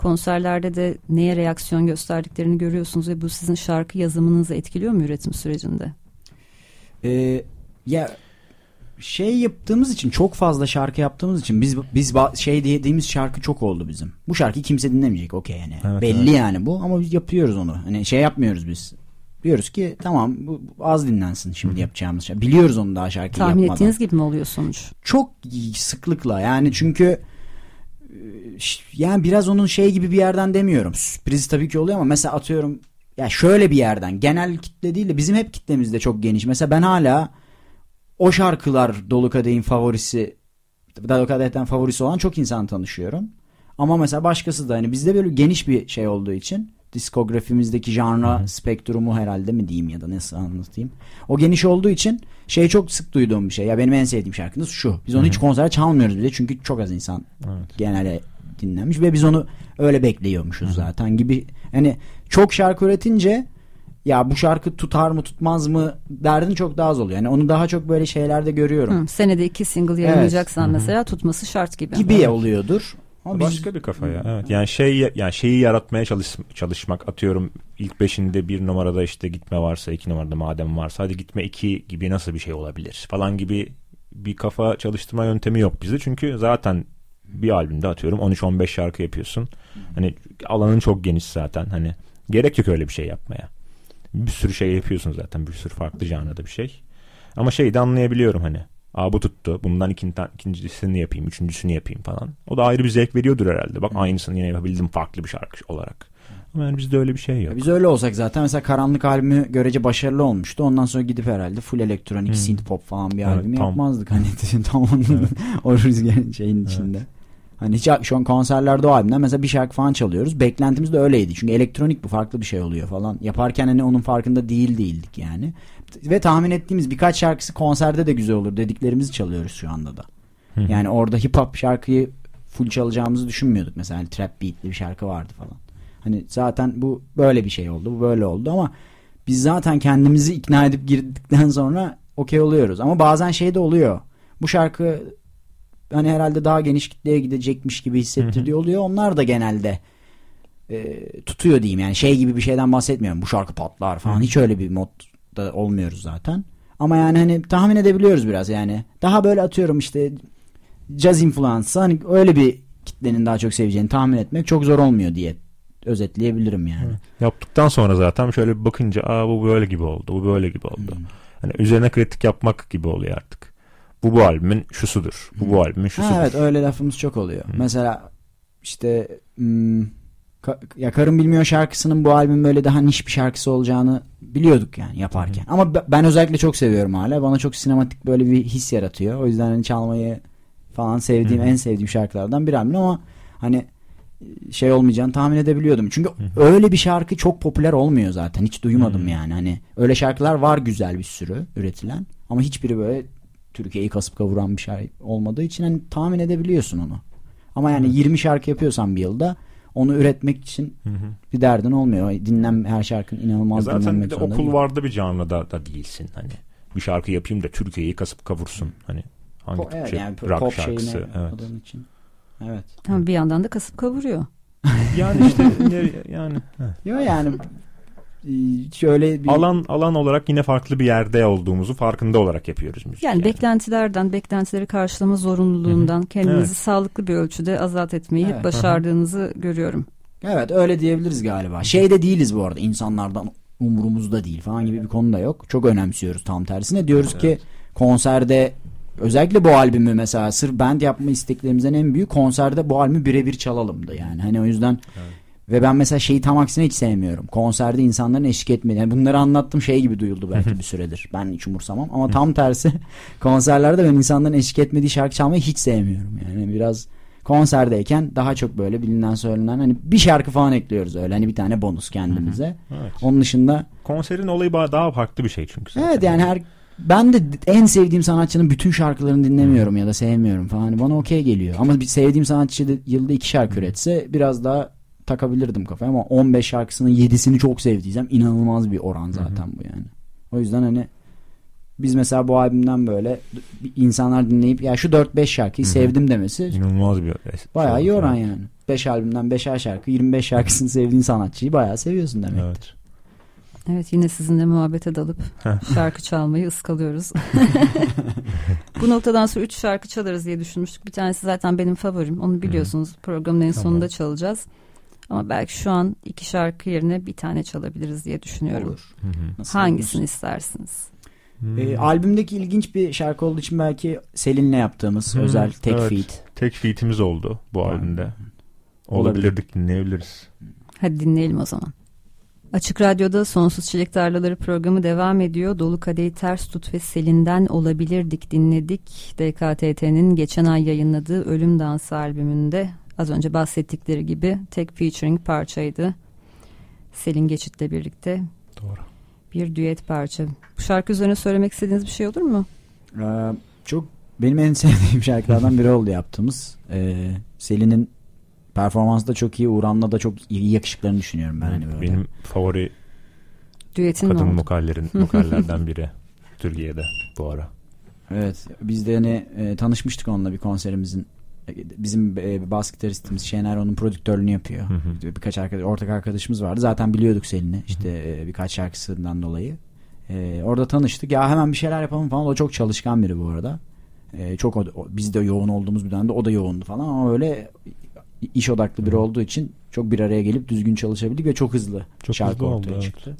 konserlerde de neye reaksiyon gösterdiklerini görüyorsunuz ve bu sizin şarkı yazımınızı etkiliyor mu üretim sürecinde? Ee, ya şey yaptığımız için çok fazla şarkı yaptığımız için biz biz şey dediğimiz şarkı çok oldu bizim. Bu şarkıyı kimse dinlemeyecek okey yani. Evet, Belli evet. yani bu ama biz yapıyoruz onu. Hani şey yapmıyoruz biz. Diyoruz ki tamam bu az dinlensin şimdi Hı-hı. yapacağımız şey. Biliyoruz onu daha şarkıyı Tahmin yapmadan. Tahmin ettiğiniz gibi mi oluyor sonuç? Çok sıklıkla yani çünkü yani biraz onun şey gibi bir yerden demiyorum. Sürpriz tabii ki oluyor ama mesela atıyorum ya şöyle bir yerden genel kitle değil de bizim hep kitlemiz de çok geniş. Mesela ben hala o şarkılar Dolu Kadeh'in favorisi Dolu Kadeh'ten favorisi olan çok insan tanışıyorum. Ama mesela başkası da hani bizde böyle geniş bir şey olduğu için diskografimizdeki janra spektrumu herhalde mi diyeyim ya da nasıl anlatayım. O geniş olduğu için şey çok sık duyduğum bir şey. Ya benim en sevdiğim şarkınız şu. Biz onu Hı-hı. hiç konserde çalmıyoruz bile çünkü çok az insan evet. genelde dinlemiş ve biz onu öyle bekliyormuşuz Hı-hı. zaten gibi. Yani çok şarkı üretince ya bu şarkı tutar mı tutmaz mı derdin çok daha az oluyor. Yani onu daha çok böyle şeylerde görüyorum. Hı, senede iki single yayınlayacaksan evet. mesela tutması şart gibi. Gibi evet. oluyordur. Ama Başka biz... bir kafa ya. Evet. Yani şey yani şeyi yaratmaya çalış, çalışmak atıyorum ilk beşinde bir numarada işte gitme varsa iki numarada madem varsa hadi gitme iki gibi nasıl bir şey olabilir falan gibi bir kafa çalıştırma yöntemi yok bizde. Çünkü zaten bir albümde atıyorum 13-15 şarkı yapıyorsun. Hani alanın çok geniş zaten. Hani gerek yok öyle bir şey yapmaya. Bir sürü şey yapıyorsun zaten. Bir sürü farklı janrada bir şey. Ama şeyi de anlayabiliyorum hani. Aa bu tuttu. Bundan ikinci, ikincisini yapayım, üçüncüsünü yapayım falan. O da ayrı bir zevk veriyordur herhalde. Bak aynısını yine yapabildim farklı bir şarkı olarak. Ama yani bizde öyle bir şey yok. biz öyle olsak zaten mesela Karanlık albümü görece başarılı olmuştu. Ondan sonra gidip herhalde full elektronik, hmm. synth pop falan bir evet, albüm tam. yapmazdık. Hani tam onun evet. o rüzgarın şeyin evet. içinde. Hani hiç şu an konserlerde o albümden mesela bir şarkı falan çalıyoruz. Beklentimiz de öyleydi. Çünkü elektronik bu farklı bir şey oluyor falan. Yaparken hani onun farkında değil değildik yani. Ve tahmin ettiğimiz birkaç şarkısı konserde de güzel olur dediklerimizi çalıyoruz şu anda da. Yani orada hip hop şarkıyı full çalacağımızı düşünmüyorduk. Mesela hani trap beatli bir şarkı vardı falan. Hani zaten bu böyle bir şey oldu. Bu böyle oldu ama biz zaten kendimizi ikna edip girdikten sonra okey oluyoruz. Ama bazen şey de oluyor. Bu şarkı hani herhalde daha geniş kitleye gidecekmiş gibi hissettirdiği oluyor. Onlar da genelde e, tutuyor diyeyim. Yani şey gibi bir şeyden bahsetmiyorum. Bu şarkı patlar falan. Hiç öyle bir modda olmuyoruz zaten. Ama yani hani tahmin edebiliyoruz biraz yani. Daha böyle atıyorum işte jazz influence'ı hani öyle bir kitlenin daha çok seveceğini tahmin etmek çok zor olmuyor diye özetleyebilirim yani. Yaptıktan sonra zaten şöyle bir bakınca aa bu böyle gibi oldu, bu böyle gibi oldu. Hmm. Hani üzerine kritik yapmak gibi oluyor artık. Bu bu albümün şusudur. Bu bu albümün şusudur. Ha, evet öyle lafımız çok oluyor. Hı. Mesela işte hmm, ya Karın Bilmiyor şarkısının bu albüm böyle daha niş bir şarkısı olacağını biliyorduk yani yaparken. Ama be- ben özellikle çok seviyorum hala. Bana çok sinematik böyle bir his yaratıyor. O yüzden hani çalmayı falan sevdiğim Hı hı. en sevdiğim şarkılardan bir albüm ama hani şey olmayacağını tahmin edebiliyordum. Çünkü hı. öyle bir şarkı çok popüler olmuyor zaten. Hiç duymadım Hı. yani. Hani öyle şarkılar var güzel bir sürü üretilen ama hiçbiri böyle Türkiye'yi kasıp kavuran bir şey olmadığı için hani tahmin edebiliyorsun onu. Ama yani Evet. 20 şarkı yapıyorsan bir yılda onu üretmek için Hı hı. bir derdin olmuyor. Dinlem her şarkının inanılmaz Zaten dinlenmek bir de okul değil. vardı bir canlıda da değilsin hani. Bir şarkı yapayım da Türkiye'yi kasıp kavursun. Hani hangi Po- şey, yani rock pop şarkısı. şeyine Evet. için. Evet. Ama bir yandan da kasıp kavuruyor. Yani işte yani evet. Yo yani şöyle bir alan alan olarak yine farklı bir yerde olduğumuzu farkında olarak yapıyoruz müzik. Yani, beklentilerden, beklentileri karşılama zorunluluğundan kendinizi Evet. sağlıklı bir ölçüde azat etmeyi Evet. hep başardığınızı görüyorum. Evet öyle diyebiliriz galiba. Şeyde değiliz bu arada insanlardan umurumuzda değil falan gibi bir konu da yok. Çok önemsiyoruz tam tersine. Diyoruz ki konserde özellikle bu albümü mesela sırf band yapma isteklerimizden en büyük konserde bu albümü birebir çalalımdı yani. Hani o yüzden ve ben mesela şeyi tam aksine hiç sevmiyorum. Konserde insanların eşlik etmedi. Yani bunları anlattım şey gibi duyuldu belki bir süredir. Ben hiç umursamam ama tam tersi konserlerde ben insanların eşlik etmediği şarkı çalmayı hiç sevmiyorum. Yani biraz konserdeyken daha çok böyle bilinen söylenen hani bir şarkı falan ekliyoruz öyle hani bir tane bonus kendimize. Evet. Onun dışında Konserin olayı daha farklı bir şey çünkü. zaten. evet yani her ben de en sevdiğim sanatçının bütün şarkılarını dinlemiyorum ya da sevmiyorum falan. Hani bana okey geliyor. Ama bir sevdiğim sanatçı da yılda iki şarkı üretse biraz daha takabilirdim kafaya ama 15 şarkısının 7'sini çok sevdiysem inanılmaz bir oran zaten bu yani. O yüzden hani biz mesela bu albümden böyle insanlar dinleyip ya şu 4-5 şarkıyı Hı hı. sevdim demesi İnanılmaz bir bayağı iyi oran yani. 5 albümden 5'er şarkı 25 şarkısını sevdiğin sanatçıyı bayağı seviyorsun demek. Evet. Evet yine sizinle muhabbete dalıp şarkı çalmayı ıskalıyoruz. Bu noktadan sonra üç şarkı çalarız diye düşünmüştük. Bir tanesi zaten benim favorim. Onu biliyorsunuz programın en Tamam. sonunda çalacağız. Ama belki şu an iki şarkı yerine bir tane çalabiliriz diye düşünüyorum. Olur. Hı hı. Nasıl Hangisini istersiniz? Ee, albümdeki ilginç bir şarkı olduğu için belki Selin'le yaptığımız Hı, özel tek evet. feat. Tek feat'imiz oldu bu albümde. Olabilir. Olabilirdik dinleyebiliriz. Hadi dinleyelim o zaman. Açık Radyo'da Sonsuz Çilek Tarlaları programı devam ediyor. Dolu Kadehi Ters Tut ve Selin'den Olabilirdik dinledik. DKTT'nin geçen ay yayınladığı Ölüm Dansı albümünde az önce bahsettikleri gibi tek featuring parçaydı. Selin Geçit'le birlikte Doğru. bir düet parça. Bu şarkı üzerine söylemek istediğiniz bir şey olur mu? Ee, çok benim en sevdiğim şarkılardan biri oldu yaptığımız. Ee, Selin'in performansı da çok iyi. Uğran'la da çok iyi yakışıklarını düşünüyorum ben. Hani böyle. Benim favori Düetin kadın vokallerin vokallerden biri Türkiye'de bu ara. Evet. Biz de hani e, tanışmıştık onunla bir konserimizin. Bizim e, bas gitaristimiz Şener onun prodüktörlüğünü yapıyor. Hı hı. Birkaç arkadaş, ortak arkadaşımız vardı. Zaten biliyorduk Selin'i. İşte e, birkaç şarkısından dolayı. E, orada tanıştık. Ya hemen bir şeyler yapalım falan. O çok çalışkan biri bu arada. E, çok o, biz de yoğun olduğumuz bir dönemde o da yoğundu falan ama öyle iş odaklı biri Hı. olduğu için çok bir araya gelip düzgün çalışabildik ve çok hızlı Çok şarkı hızlı oldu, ortaya evet. çıktı.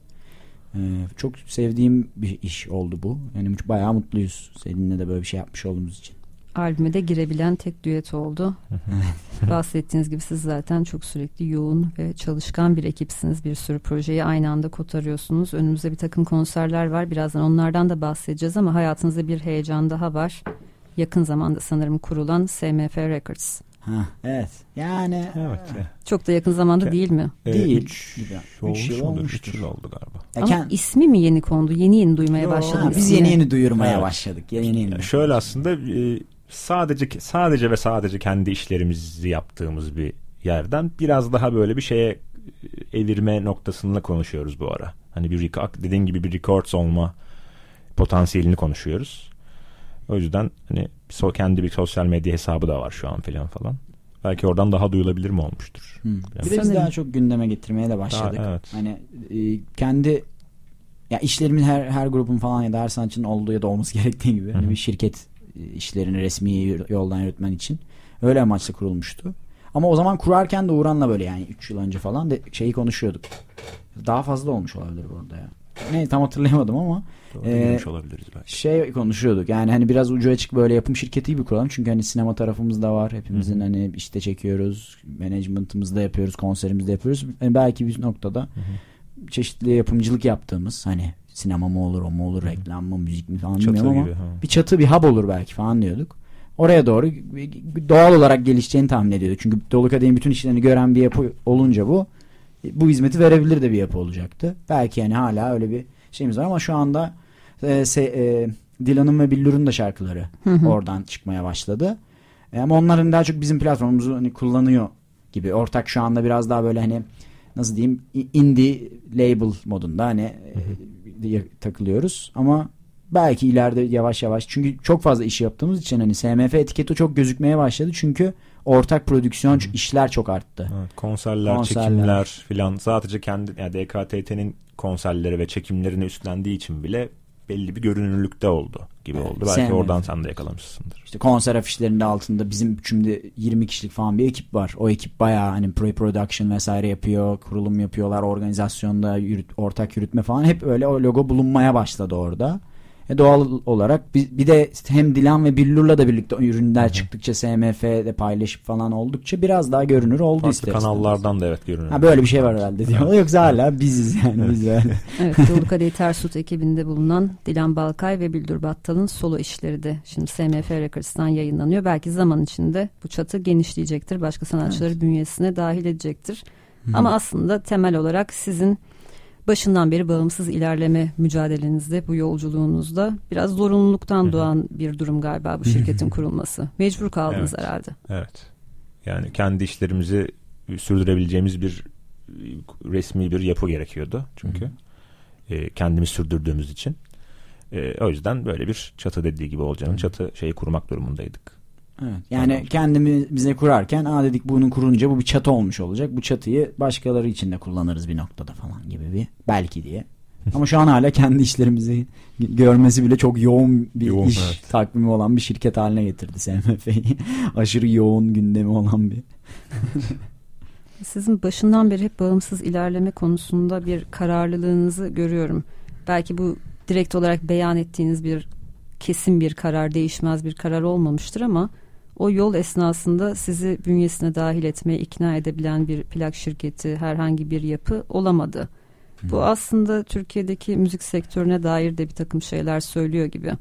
E, çok sevdiğim bir iş oldu bu. Yani bayağı mutluyuz Selin'le de böyle bir şey yapmış olduğumuz için. Albüme de girebilen tek düet oldu. Bahsettiğiniz gibi siz zaten çok sürekli yoğun ve çalışkan bir ekipsiniz. Bir sürü projeyi aynı anda kotarıyorsunuz. Önümüzde bir takım konserler var. Birazdan onlardan da bahsedeceğiz ama hayatınızda bir heyecan daha var. Yakın zamanda sanırım kurulan SMF Records. Ha, evet. Yani Evet. Çok da yakın zamanda Ke- değil mi? E, Değil. üç Üç olmuş yıl mudur? olmuştur. Üç yıl oldu galiba. Ya Ama kend- ismi mi yeni kondu? Yeni yeni duymaya Yo, başladım. Ha, biz yeni yeni duyurmaya Evet. başladık. Yeni yeni. Yani şöyle aslında e, sadece sadece ve sadece kendi işlerimizi yaptığımız bir yerden biraz daha böyle bir şeye e, evirme noktasında konuşuyoruz bu ara. Hani bir dediğin gibi bir records olma potansiyelini konuşuyoruz. O yüzden hani kendi bir sosyal medya hesabı da var şu an falan falan. Belki oradan daha duyulabilir mi olmuştur? Hı. Bir de biz daha çok gündeme getirmeye de başladık. Daha- evet. Hani e, kendi ya işlerimin her her grubun falan ya da her sanatçının olduğu ya da olması gerektiği gibi hani bir şirket işlerini resmi yoldan yürütmen için öyle amaçla kurulmuştu. Ama o zaman kurarken de Uğran'la böyle yani 3 yıl önce falan de şeyi konuşuyorduk. Daha fazla olmuş olabilir burada ya. Ne tam hatırlayamadım ama e, olabiliriz belki. Şey konuşuyorduk. Yani hani biraz ucu açık böyle yapım şirketi gibi kuralım. Çünkü hani sinema tarafımız da var. Hepimizin Hı-hı. hani işte çekiyoruz. Management'ımızda yapıyoruz. Konserimizde yapıyoruz. Yani belki bir noktada Hı-hı. çeşitli yapımcılık yaptığımız hani sinema mı olur, o mu olur, reklam mı, müzik mi falan çatı bilmiyorum gibi, ama ha. bir çatı bir hub olur belki falan diyorduk. Oraya doğru doğal olarak gelişeceğini tahmin ediyorduk. Çünkü Dolu Kadehin bütün işlerini gören bir yapı olunca bu bu hizmeti verebilir de bir yapı olacaktı. Belki yani hala öyle bir şeyimiz var ama şu anda e, se, e, Dylan'ın ve Billur'un da şarkıları hı hı. oradan çıkmaya başladı. E, ama onların daha çok bizim platformumuzu hani kullanıyor gibi. Ortak şu anda biraz daha böyle hani nasıl diyeyim indie label modunda hani hı hı. Takılıyoruz ama belki ileride yavaş yavaş çünkü çok fazla iş yaptığımız için hani SMF etiketi çok gözükmeye başladı çünkü ortak prodüksiyon Hı. işler çok arttı. Evet, konserler, konserler, çekimler filan sadece kendi yani DKTT'nin konserleri ve çekimlerini üstlendiği için bile belli bir görünürlükte oldu gibi evet, oldu. Belki sevmedim. oradan sen de yakalamışsındır. İşte konser afişlerinde altında bizim şimdi 20 kişilik falan bir ekip var. O ekip bayağı hani pre-production vesaire yapıyor, kurulum yapıyorlar, organizasyonda yürüt, ortak yürütme falan hep öyle o logo bulunmaya başladı orada. E doğal olarak bir, bir de hem Dilan ve Billur'la da birlikte ürünler Hı-hı. çıktıkça SMF'de paylaşıp falan oldukça biraz daha görünür oldu Farklı ister kanallardan da evet görünür. Ha böyle bir şey var herhalde diyor. Evet. Yoksa hala biziz yani biz yani. evet Dolu Kadehi Tersut ekibinde bulunan Dilan Balkay ve Bildur Battal'ın solo işleri de şimdi SMF Records'tan yayınlanıyor. Belki zaman içinde bu çatı genişleyecektir. Başka sanatçıları evet. bünyesine dahil edecektir. Hı-hı. Ama aslında temel olarak sizin başından beri bağımsız ilerleme mücadelenizde, bu yolculuğunuzda biraz zorunluluktan doğan bir durum galiba bu şirketin kurulması. Mecbur kaldınız evet. herhalde. Evet. Yani kendi işlerimizi sürdürebileceğimiz bir resmi bir yapı gerekiyordu çünkü. E, kendimiz sürdürdüğümüz için. E, o yüzden böyle bir çatı dediği gibi olacağını çatı şeyi kurmak durumundaydık. Evet. Yani tamam. kendimize kurarken aa dedik bunu kurunca bu bir çatı olmuş olacak. Bu çatıyı başkaları için de kullanırız bir noktada falan gibi bir belki diye. Ama şu an hala kendi işlerimizi görmesi bile çok yoğun bir yoğun, iş evet. takvimi olan bir şirket haline getirdi SMF'yi. Aşırı yoğun gündemi olan bir. Sizin başından beri hep bağımsız ilerleme konusunda bir kararlılığınızı görüyorum. Belki bu direkt olarak beyan ettiğiniz bir kesin bir karar, değişmez bir karar olmamıştır ama o yol esnasında sizi bünyesine dahil etmeye ikna edebilen bir plak şirketi, herhangi bir yapı olamadı. Hmm. Bu aslında Türkiye'deki müzik sektörüne dair de bir takım şeyler söylüyor gibi.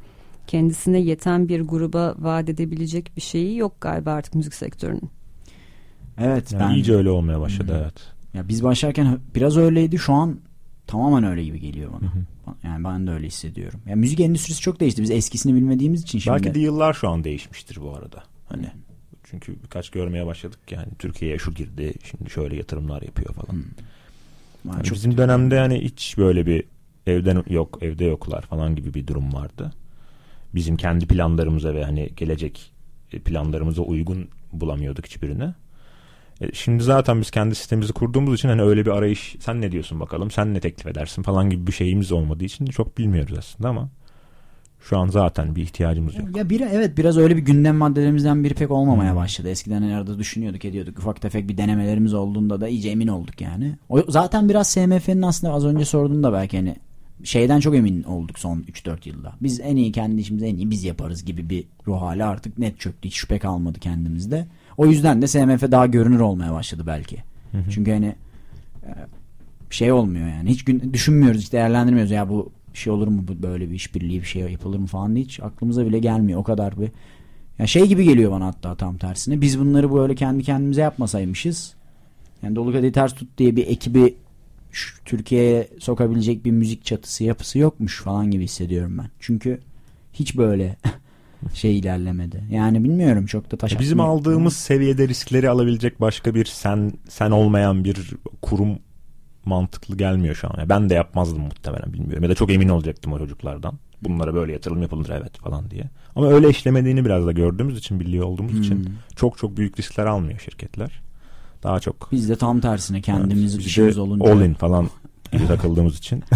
Kendisine yeten bir gruba vaat edebilecek bir şeyi yok galiba artık müzik sektörünün. Evet. Yani ben... iyice öyle olmaya başladı hmm. evet. Ya biz başlarken biraz öyleydi şu an tamamen öyle gibi geliyor bana. Hı Yani ben de öyle hissediyorum. Ya müzik endüstrisi çok değişti. Biz eskisini bilmediğimiz için şimdi. Belki de yıllar şu an değişmiştir bu arada. Hani çünkü birkaç görmeye başladık yani Türkiye'ye şu girdi şimdi şöyle yatırımlar yapıyor falan. Hmm. Yani bizim dönemde yani hiç böyle bir evden yok evde yoklar falan gibi bir durum vardı. Bizim kendi planlarımıza ve hani gelecek planlarımıza uygun bulamıyorduk hiçbirini. E, şimdi zaten biz kendi sistemimizi kurduğumuz için hani öyle bir arayış sen ne diyorsun bakalım sen ne teklif edersin falan gibi bir şeyimiz olmadığı için çok bilmiyoruz aslında ama şu an zaten bir ihtiyacımız yok. Ya bir evet biraz öyle bir gündem maddelerimizden biri pek olmamaya başladı. Eskiden nerede düşünüyorduk ediyorduk. Ufak tefek bir denemelerimiz olduğunda da iyice emin olduk yani. O, zaten biraz SMF'nin aslında az önce sorduğunda belki hani şeyden çok emin olduk son 3-4 yılda. Biz en iyi kendi işimizi en iyi biz yaparız gibi bir ruh hali artık net çöktü. Hiç şüphe kalmadı kendimizde. O yüzden de SMF daha görünür olmaya başladı belki. Hı hı. Çünkü hani e, şey olmuyor yani. Hiç gün, düşünmüyoruz, hiç değerlendirmiyoruz. Ya bu şey olur mu bu böyle bir işbirliği bir şey yapılır mı falan hiç aklımıza bile gelmiyor. O kadar bir ya şey gibi geliyor bana hatta tam tersine. Biz bunları böyle kendi kendimize yapmasaymışız. Yani Dolu Kadehi Ters Tut diye bir ekibi Türkiye'ye sokabilecek bir müzik çatısı yapısı yokmuş falan gibi hissediyorum ben. Çünkü hiç böyle şey ilerlemedi. Yani bilmiyorum çok da taş e, Bizim aldığımız seviyede riskleri alabilecek başka bir sen sen olmayan bir kurum mantıklı gelmiyor şu an. ben de yapmazdım muhtemelen bilmiyorum. Ya da çok emin olacaktım o çocuklardan. Bunlara böyle yatırım yapılır evet falan diye. Ama öyle işlemediğini biraz da gördüğümüz için biliyor olduğumuz hmm. için çok çok büyük riskler almıyor şirketler. Daha çok. Biz de tam tersine kendimiz evet, işimiz olunca. All in falan gibi takıldığımız için.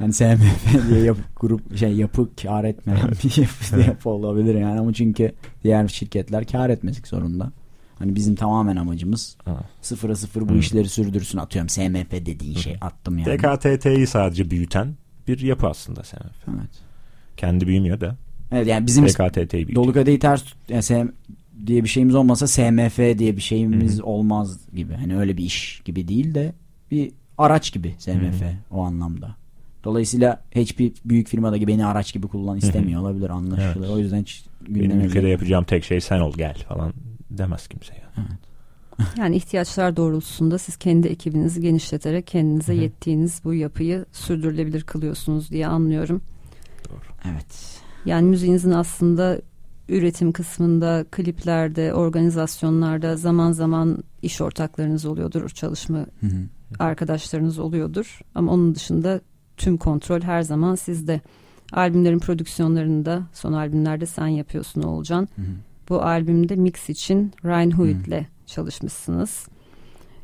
Yani SMF diye yapı, grup şey yapı kar etmeyen bir yapı, yapı olabilir yani ama çünkü diğer şirketler kar etmesik zorunda. Hani bizim tamamen amacımız Ha. sıfıra sıfır bu Hı. işleri sürdürsün atıyorum SMF dediğin şey attım yani. DKTT'yi sadece büyüten bir yapı aslında SMF. Evet. Kendi büyümüyor da Evet yani bizim DKTT'yi dolu kadehi ters tut yani SM diye bir şeyimiz olmasa SMF diye bir şeyimiz olmaz gibi. Hani öyle bir iş gibi değil de bir araç gibi SMF o anlamda. Dolayısıyla hiçbir büyük firmadaki beni araç gibi kullan istemiyor olabilir anlaşılır. Evet. O yüzden hiç Benim ülkede yapacağım tek şey sen ol gel falan demez kimse yani. Yani ihtiyaçlar doğrultusunda siz kendi ekibinizi genişleterek kendinize Hı hı. yettiğiniz bu yapıyı sürdürülebilir kılıyorsunuz diye anlıyorum. Evet. Yani müziğinizin aslında üretim kısmında, kliplerde, organizasyonlarda zaman zaman iş ortaklarınız oluyordur, çalışma Hı hı. arkadaşlarınız oluyordur. Ama onun dışında tüm kontrol her zaman sizde. Albümlerin prodüksiyonlarında, son albümlerde sen yapıyorsun Oğulcan. Hı hı. Bu albümde mix için Ryan Hewitt'le çalışmışsınız.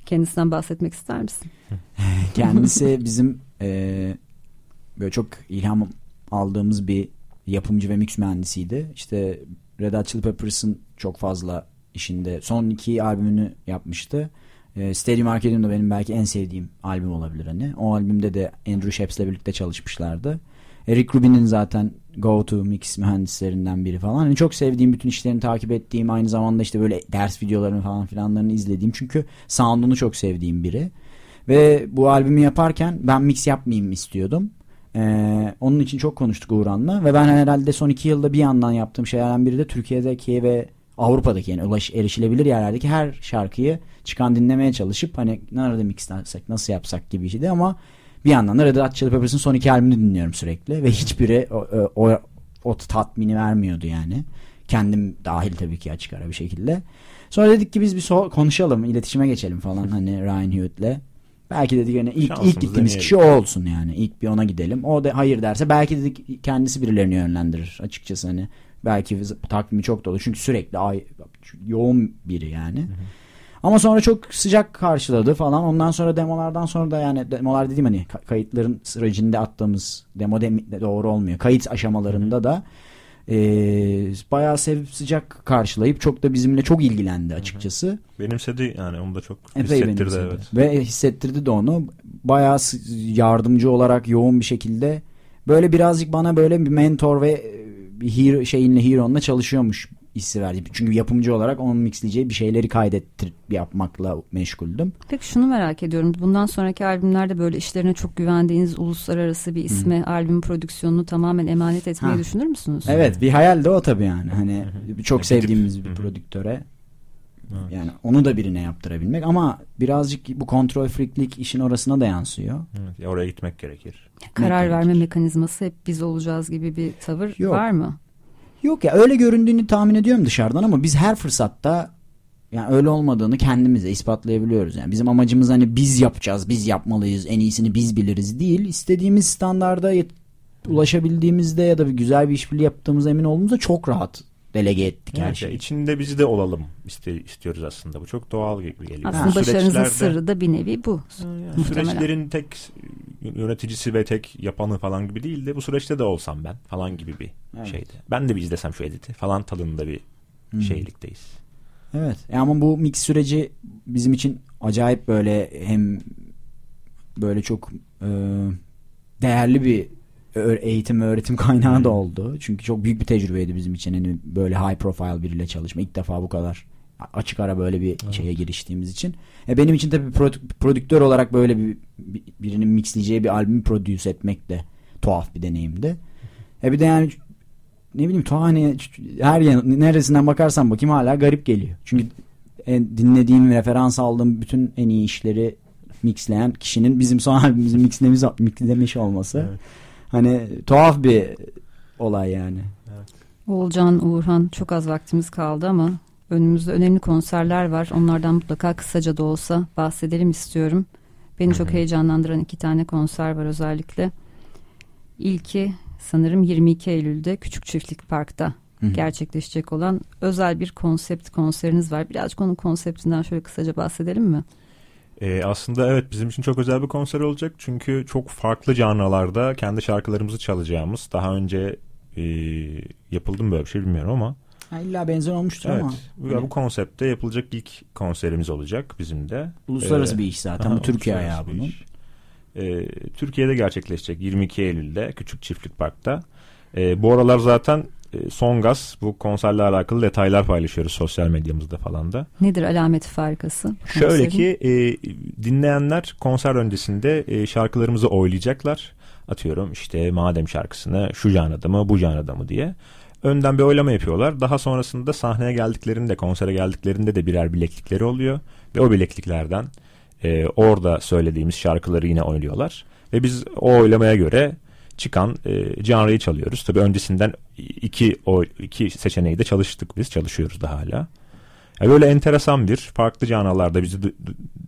Kendisinden bahsetmek ister misin? Kendisi bizim e, böyle çok ilham aldığımız bir yapımcı ve mix mühendisiydi. İşte Red Hot Chili Peppers'ın çok fazla işinde son iki albümünü yapmıştı. E, Stadium Arcadium da benim belki en sevdiğim albüm olabilir hani. O albümde de Andrew Sheps'le birlikte çalışmışlardı. Eric Rubin'in zaten Go To Mix mühendislerinden biri falan. Hani çok sevdiğim bütün işlerini takip ettiğim aynı zamanda işte böyle ders videolarını falan filanlarını izlediğim. Çünkü sound'unu çok sevdiğim biri. Ve bu albümü yaparken ben mix yapmayayım istiyordum. Ee, onun için çok konuştuk Uğran'la ve ben herhalde son iki yılda bir yandan yaptığım şeylerden biri de Türkiye'deki ve Avrupa'daki yani ulaş, erişilebilir yerlerdeki her şarkıyı çıkan dinlemeye çalışıp hani nerede mixlersek nasıl yapsak gibi bir şeydi ama bir yandan da Red Hot Chili Peppers'ın son iki albümünü dinliyorum sürekli ve hiçbiri o, o, o, o tatmini vermiyordu yani. Kendim dahil tabii ki açık ara bir şekilde. Sonra dedik ki biz bir so- konuşalım, iletişime geçelim falan hani Ryan Hewitt'le. Belki dedik hani ilk, ilk gittiğimiz kişi o olsun yani. İlk bir ona gidelim. O da hayır derse belki dedik kendisi birilerini yönlendirir açıkçası hani. Belki takvimi çok dolu. Çünkü sürekli ay, yoğun biri yani. Ama sonra çok sıcak karşıladı falan. Ondan sonra demolardan sonra da yani demolar dediğim hani ka- kayıtların sürecinde attığımız demo de doğru olmuyor. Kayıt aşamalarında da e, bayağı sev sıcak karşılayıp çok da bizimle çok ilgilendi açıkçası. Benimsedi yani onu da çok Epey hissettirdi benimsedi. evet. Ve hissettirdi de onu. Bayağı yardımcı olarak yoğun bir şekilde böyle birazcık bana böyle bir mentor ve bir hero, şeyinle hero'nla çalışıyormuş hissi verdi. Çünkü yapımcı olarak onun mixleyeceği bir şeyleri kaydettir yapmakla meşguldüm. Peki şunu merak ediyorum. Bundan sonraki albümlerde böyle işlerine çok güvendiğiniz uluslararası bir isme albüm prodüksiyonunu tamamen emanet etmeyi Ha. düşünür müsünüz? Evet bir hayal de o tabii yani. Hani çok sevdiğimiz bir Hı hı. prodüktöre Evet. yani onu da birine yaptırabilmek ama birazcık bu kontrol freaklik işin orasına da yansıyor. Evet, ya oraya gitmek gerekir. Karar Mekanik. verme mekanizması hep biz olacağız gibi bir tavır Yok. var mı? Yok ya öyle göründüğünü tahmin ediyorum dışarıdan ama biz her fırsatta yani öyle olmadığını kendimize ispatlayabiliyoruz. Yani bizim amacımız hani biz yapacağız, biz yapmalıyız, en iyisini biz biliriz değil. İstediğimiz standarda yet- ulaşabildiğimizde ya da bir güzel bir işbirliği yaptığımıza emin olduğumuzda çok rahat delege ettik her Evet, şeyi. ya içinde biz de olalım iste, istiyoruz aslında. Bu çok doğal ge- geliyor. Aslında Bu başarınızın sırrı da bir nevi bu. Yani Muhtemelen. süreçlerin tek yöneticisi ve tek yapanı falan gibi değil de bu süreçte de olsam ben falan gibi bir Evet. şeydi. Ben de bir izlesem şu editi falan tadında bir Hmm. şeylikteyiz. Evet. E ama bu mix süreci bizim için acayip böyle hem böyle çok e, değerli bir eğitim ve öğretim kaynağı da oldu. Çünkü çok büyük bir tecrübeydi bizim için. Hani böyle high profile biriyle çalışma. İlk defa bu kadar açık ara böyle bir şeye giriştiğimiz için. E benim için tabii prodü- prodüktör olarak böyle bir, bir- birinin mixleyeceği bir albümü produce etmek de tuhaf bir deneyimdi. E bir de yani ne bileyim tuhaf hani her yan, neresinden bakarsan bakayım hala garip geliyor. Çünkü en, dinlediğim referans aldığım bütün en iyi işleri mixleyen kişinin bizim son albümümüzü mixlemiş, mixlemiş olması. Evet. Hani tuhaf bir olay yani. Oğulcan, Uğurhan çok az vaktimiz kaldı ama önümüzde önemli konserler var. Onlardan mutlaka kısaca da olsa bahsedelim istiyorum. Beni çok heyecanlandıran iki tane konser var özellikle. İlki sanırım 22 Eylül'de Küçük Çiftlik Park'ta Hı hı. gerçekleşecek olan özel bir konsept konseriniz var. Birazcık onun konseptinden şöyle kısaca bahsedelim mi? Ee, aslında evet bizim için çok özel bir konser olacak. Çünkü çok farklı canlılarda kendi şarkılarımızı çalacağımız. Daha önce e, yapıldı mı böyle bir şey bilmiyorum ama. Ha, illa benzer olmuştur evet, ama. Bu, bu konsepte yapılacak ilk konserimiz olacak bizim de. Uluslararası Ee, bir iş zaten. aha, bu Türkiye ayağı bunun. iş. Ee, Türkiye'de gerçekleşecek 22 Eylül'de Küçük Çiftlik Park'ta. Ee, bu aralar zaten e, son gaz bu konserle alakalı detaylar paylaşıyoruz sosyal medyamızda falan da. Nedir alameti farkası? Şöyle ki e, dinleyenler konser öncesinde e, şarkılarımızı oylayacaklar. Atıyorum işte madem şarkısını şu janrada mı bu janrada mı diye. Önden bir oylama yapıyorlar. Daha sonrasında sahneye geldiklerinde, konsere geldiklerinde de birer bileklikleri oluyor. Ve o bilekliklerden e, orada söylediğimiz şarkıları yine oynuyorlar. Ve biz o oylamaya göre çıkan e, janrayı çalıyoruz. Tabii öncesinden iki, o, iki seçeneği de çalıştık biz. Çalışıyoruz da hala. Yani böyle enteresan bir farklı canalarda bizi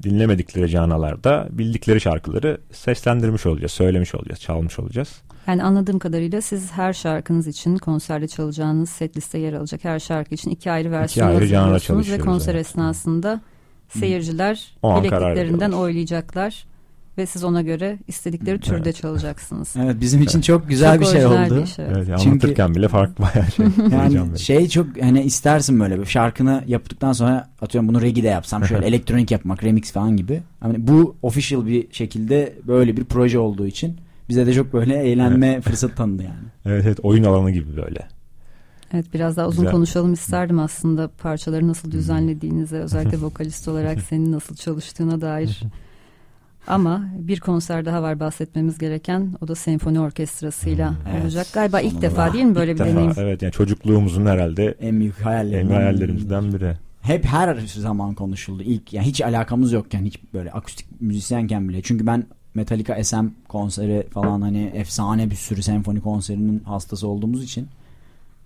dinlemedikleri canalarda bildikleri şarkıları seslendirmiş olacağız, söylemiş olacağız, çalmış olacağız. Yani anladığım kadarıyla siz her şarkınız için konserde çalacağınız set liste yer alacak her şarkı için iki ayrı versiyon hazırlıyorsunuz ve konser evet. esnasında seyirciler bilekliklerinden oylayacaklar ve siz ona göre istedikleri türde Evet. çalacaksınız. Evet bizim için çok güzel Çok bir şey oldu. bir iş, evet. Evet, Çünkü- anlatırken bile farklı bayağı şey. Yani şey çok hani istersin böyle bir şarkını yaptıktan sonra atıyorum bunu reggae de yapsam şöyle elektronik yapmak remix falan gibi. Hani bu official bir şekilde böyle bir proje olduğu için bize de çok böyle eğlenme fırsatı tanıdı yani. Evet, evet oyun alanı gibi böyle. Evet biraz daha uzun Güzel. konuşalım isterdim aslında parçaları nasıl düzenlediğinize özellikle vokalist olarak senin nasıl çalıştığına dair. Ama bir konser daha var bahsetmemiz gereken o da senfoni orkestrasıyla Evet. olacak. Galiba ilk Sonunda. defa değil mi böyle İlk bir defa, deneyim? evet yani çocukluğumuzun herhalde En büyük en hayallerimden. hayallerimizden biri. Hep her zaman konuşuldu. İlk yani hiç alakamız yokken hiç böyle akustik müzisyenken bile. Çünkü ben Metallica SM konseri falan hani efsane bir sürü senfoni konserinin hastası olduğumuz için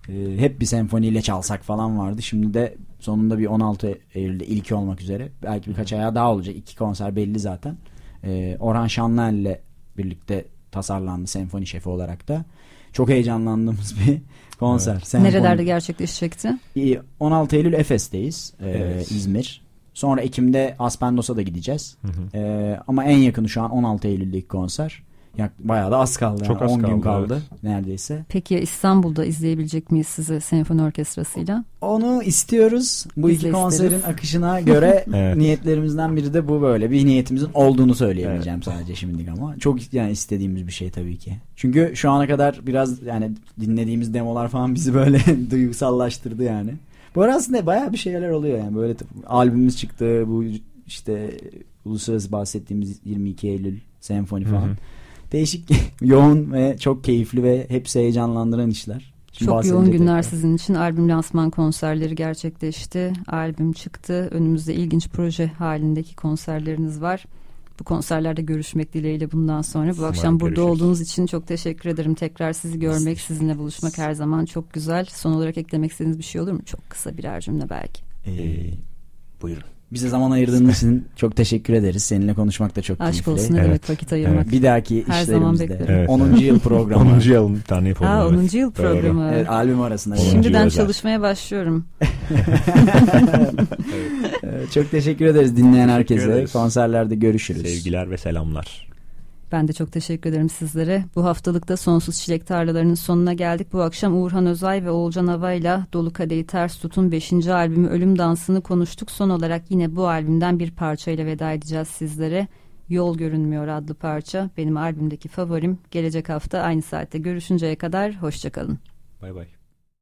e, hep bir senfoniyle çalsak falan vardı. Şimdi de sonunda bir 16 Eylül'de ilki olmak üzere. Belki birkaç ayağı daha olacak. İki konser belli zaten. E, Orhan Şanlıer'le ile birlikte tasarlandı senfoni şefi olarak da. Çok heyecanlandığımız bir konser. Senfoni- Nerelerde gerçekleşecekti? İyi, 16 Eylül Efes'teyiz. Ee, Evet. İzmir. Sonra Ekim'de Aspendos'a da gideceğiz. Hı hı. Ee, ama en yakını şu an 16 Eylül'deki konser. Yak, bayağı da az kaldı. Çok yani, az 10 gün kaldı, kaldı neredeyse. Peki ya İstanbul'da izleyebilecek miyiz sizi senfoni orkestrasıyla? Onu istiyoruz. Bu Biz iki konserin isteriz. akışına göre Evet. niyetlerimizden biri de bu böyle. Bir niyetimizin olduğunu söyleyebileceğim sadece şimdilik ama. Çok yani istediğimiz bir şey tabii ki. Çünkü şu ana kadar biraz yani dinlediğimiz demolar falan bizi böyle duygusallaştırdı yani. Bu arada aslında bayağı bir şeyler oluyor yani. Böyle albümümüz çıktı. Bu işte uluslararası bahsettiğimiz 22 Eylül senfoni falan. Hı hı. Değişik, yoğun ve çok keyifli ve hepsi heyecanlandıran işler. Şimdi Çok yoğun günler tekrar. sizin için. Albüm lansman konserleri gerçekleşti. Albüm çıktı. Önümüzde ilginç proje halindeki konserleriniz var. Bu konserlerde görüşmek dileğiyle bundan sonra. Bu Umarım akşam burada görüşürüz. olduğunuz için çok teşekkür ederim. Tekrar sizi görmek, sizinle buluşmak her zaman çok güzel. Son olarak eklemek istediğiniz bir şey olur mu? Çok kısa birer cümle belki. Ee, Buyurun. Bize zaman ayırdığınız için çok teşekkür ederiz. Seninle konuşmak da çok Aşk keyifli. olsun ne Evet. demek vakit ayırmak. Evet. Bir dahaki Her işlerimizde. Evet, 10. evet. yıl programı. 10. yılın bir tane yapalım. Aa, evet. 10. yıl Doğru. programı. Evet, albüm arasında. 10. Şimdiden özel. çalışmaya başlıyorum. Ee, çok teşekkür ederiz dinleyen herkese. Konserlerde görüşürüz. Sevgiler ve selamlar. Ben de çok teşekkür ederim sizlere. Bu haftalıkta Sonsuz Çilek Tarlalarının sonuna geldik. Bu akşam Uğurhan Özay ve Oğulcan Hava'yla Dolu Kadehi Ters Tut'un 5. albümü Ölüm Dansı'nı konuştuk. Son olarak yine bu albümden bir parçayla veda edeceğiz sizlere. Yol Görünmüyor adlı parça benim albümdeki favorim. Gelecek hafta aynı saatte görüşünceye kadar hoşçakalın. Bay bay.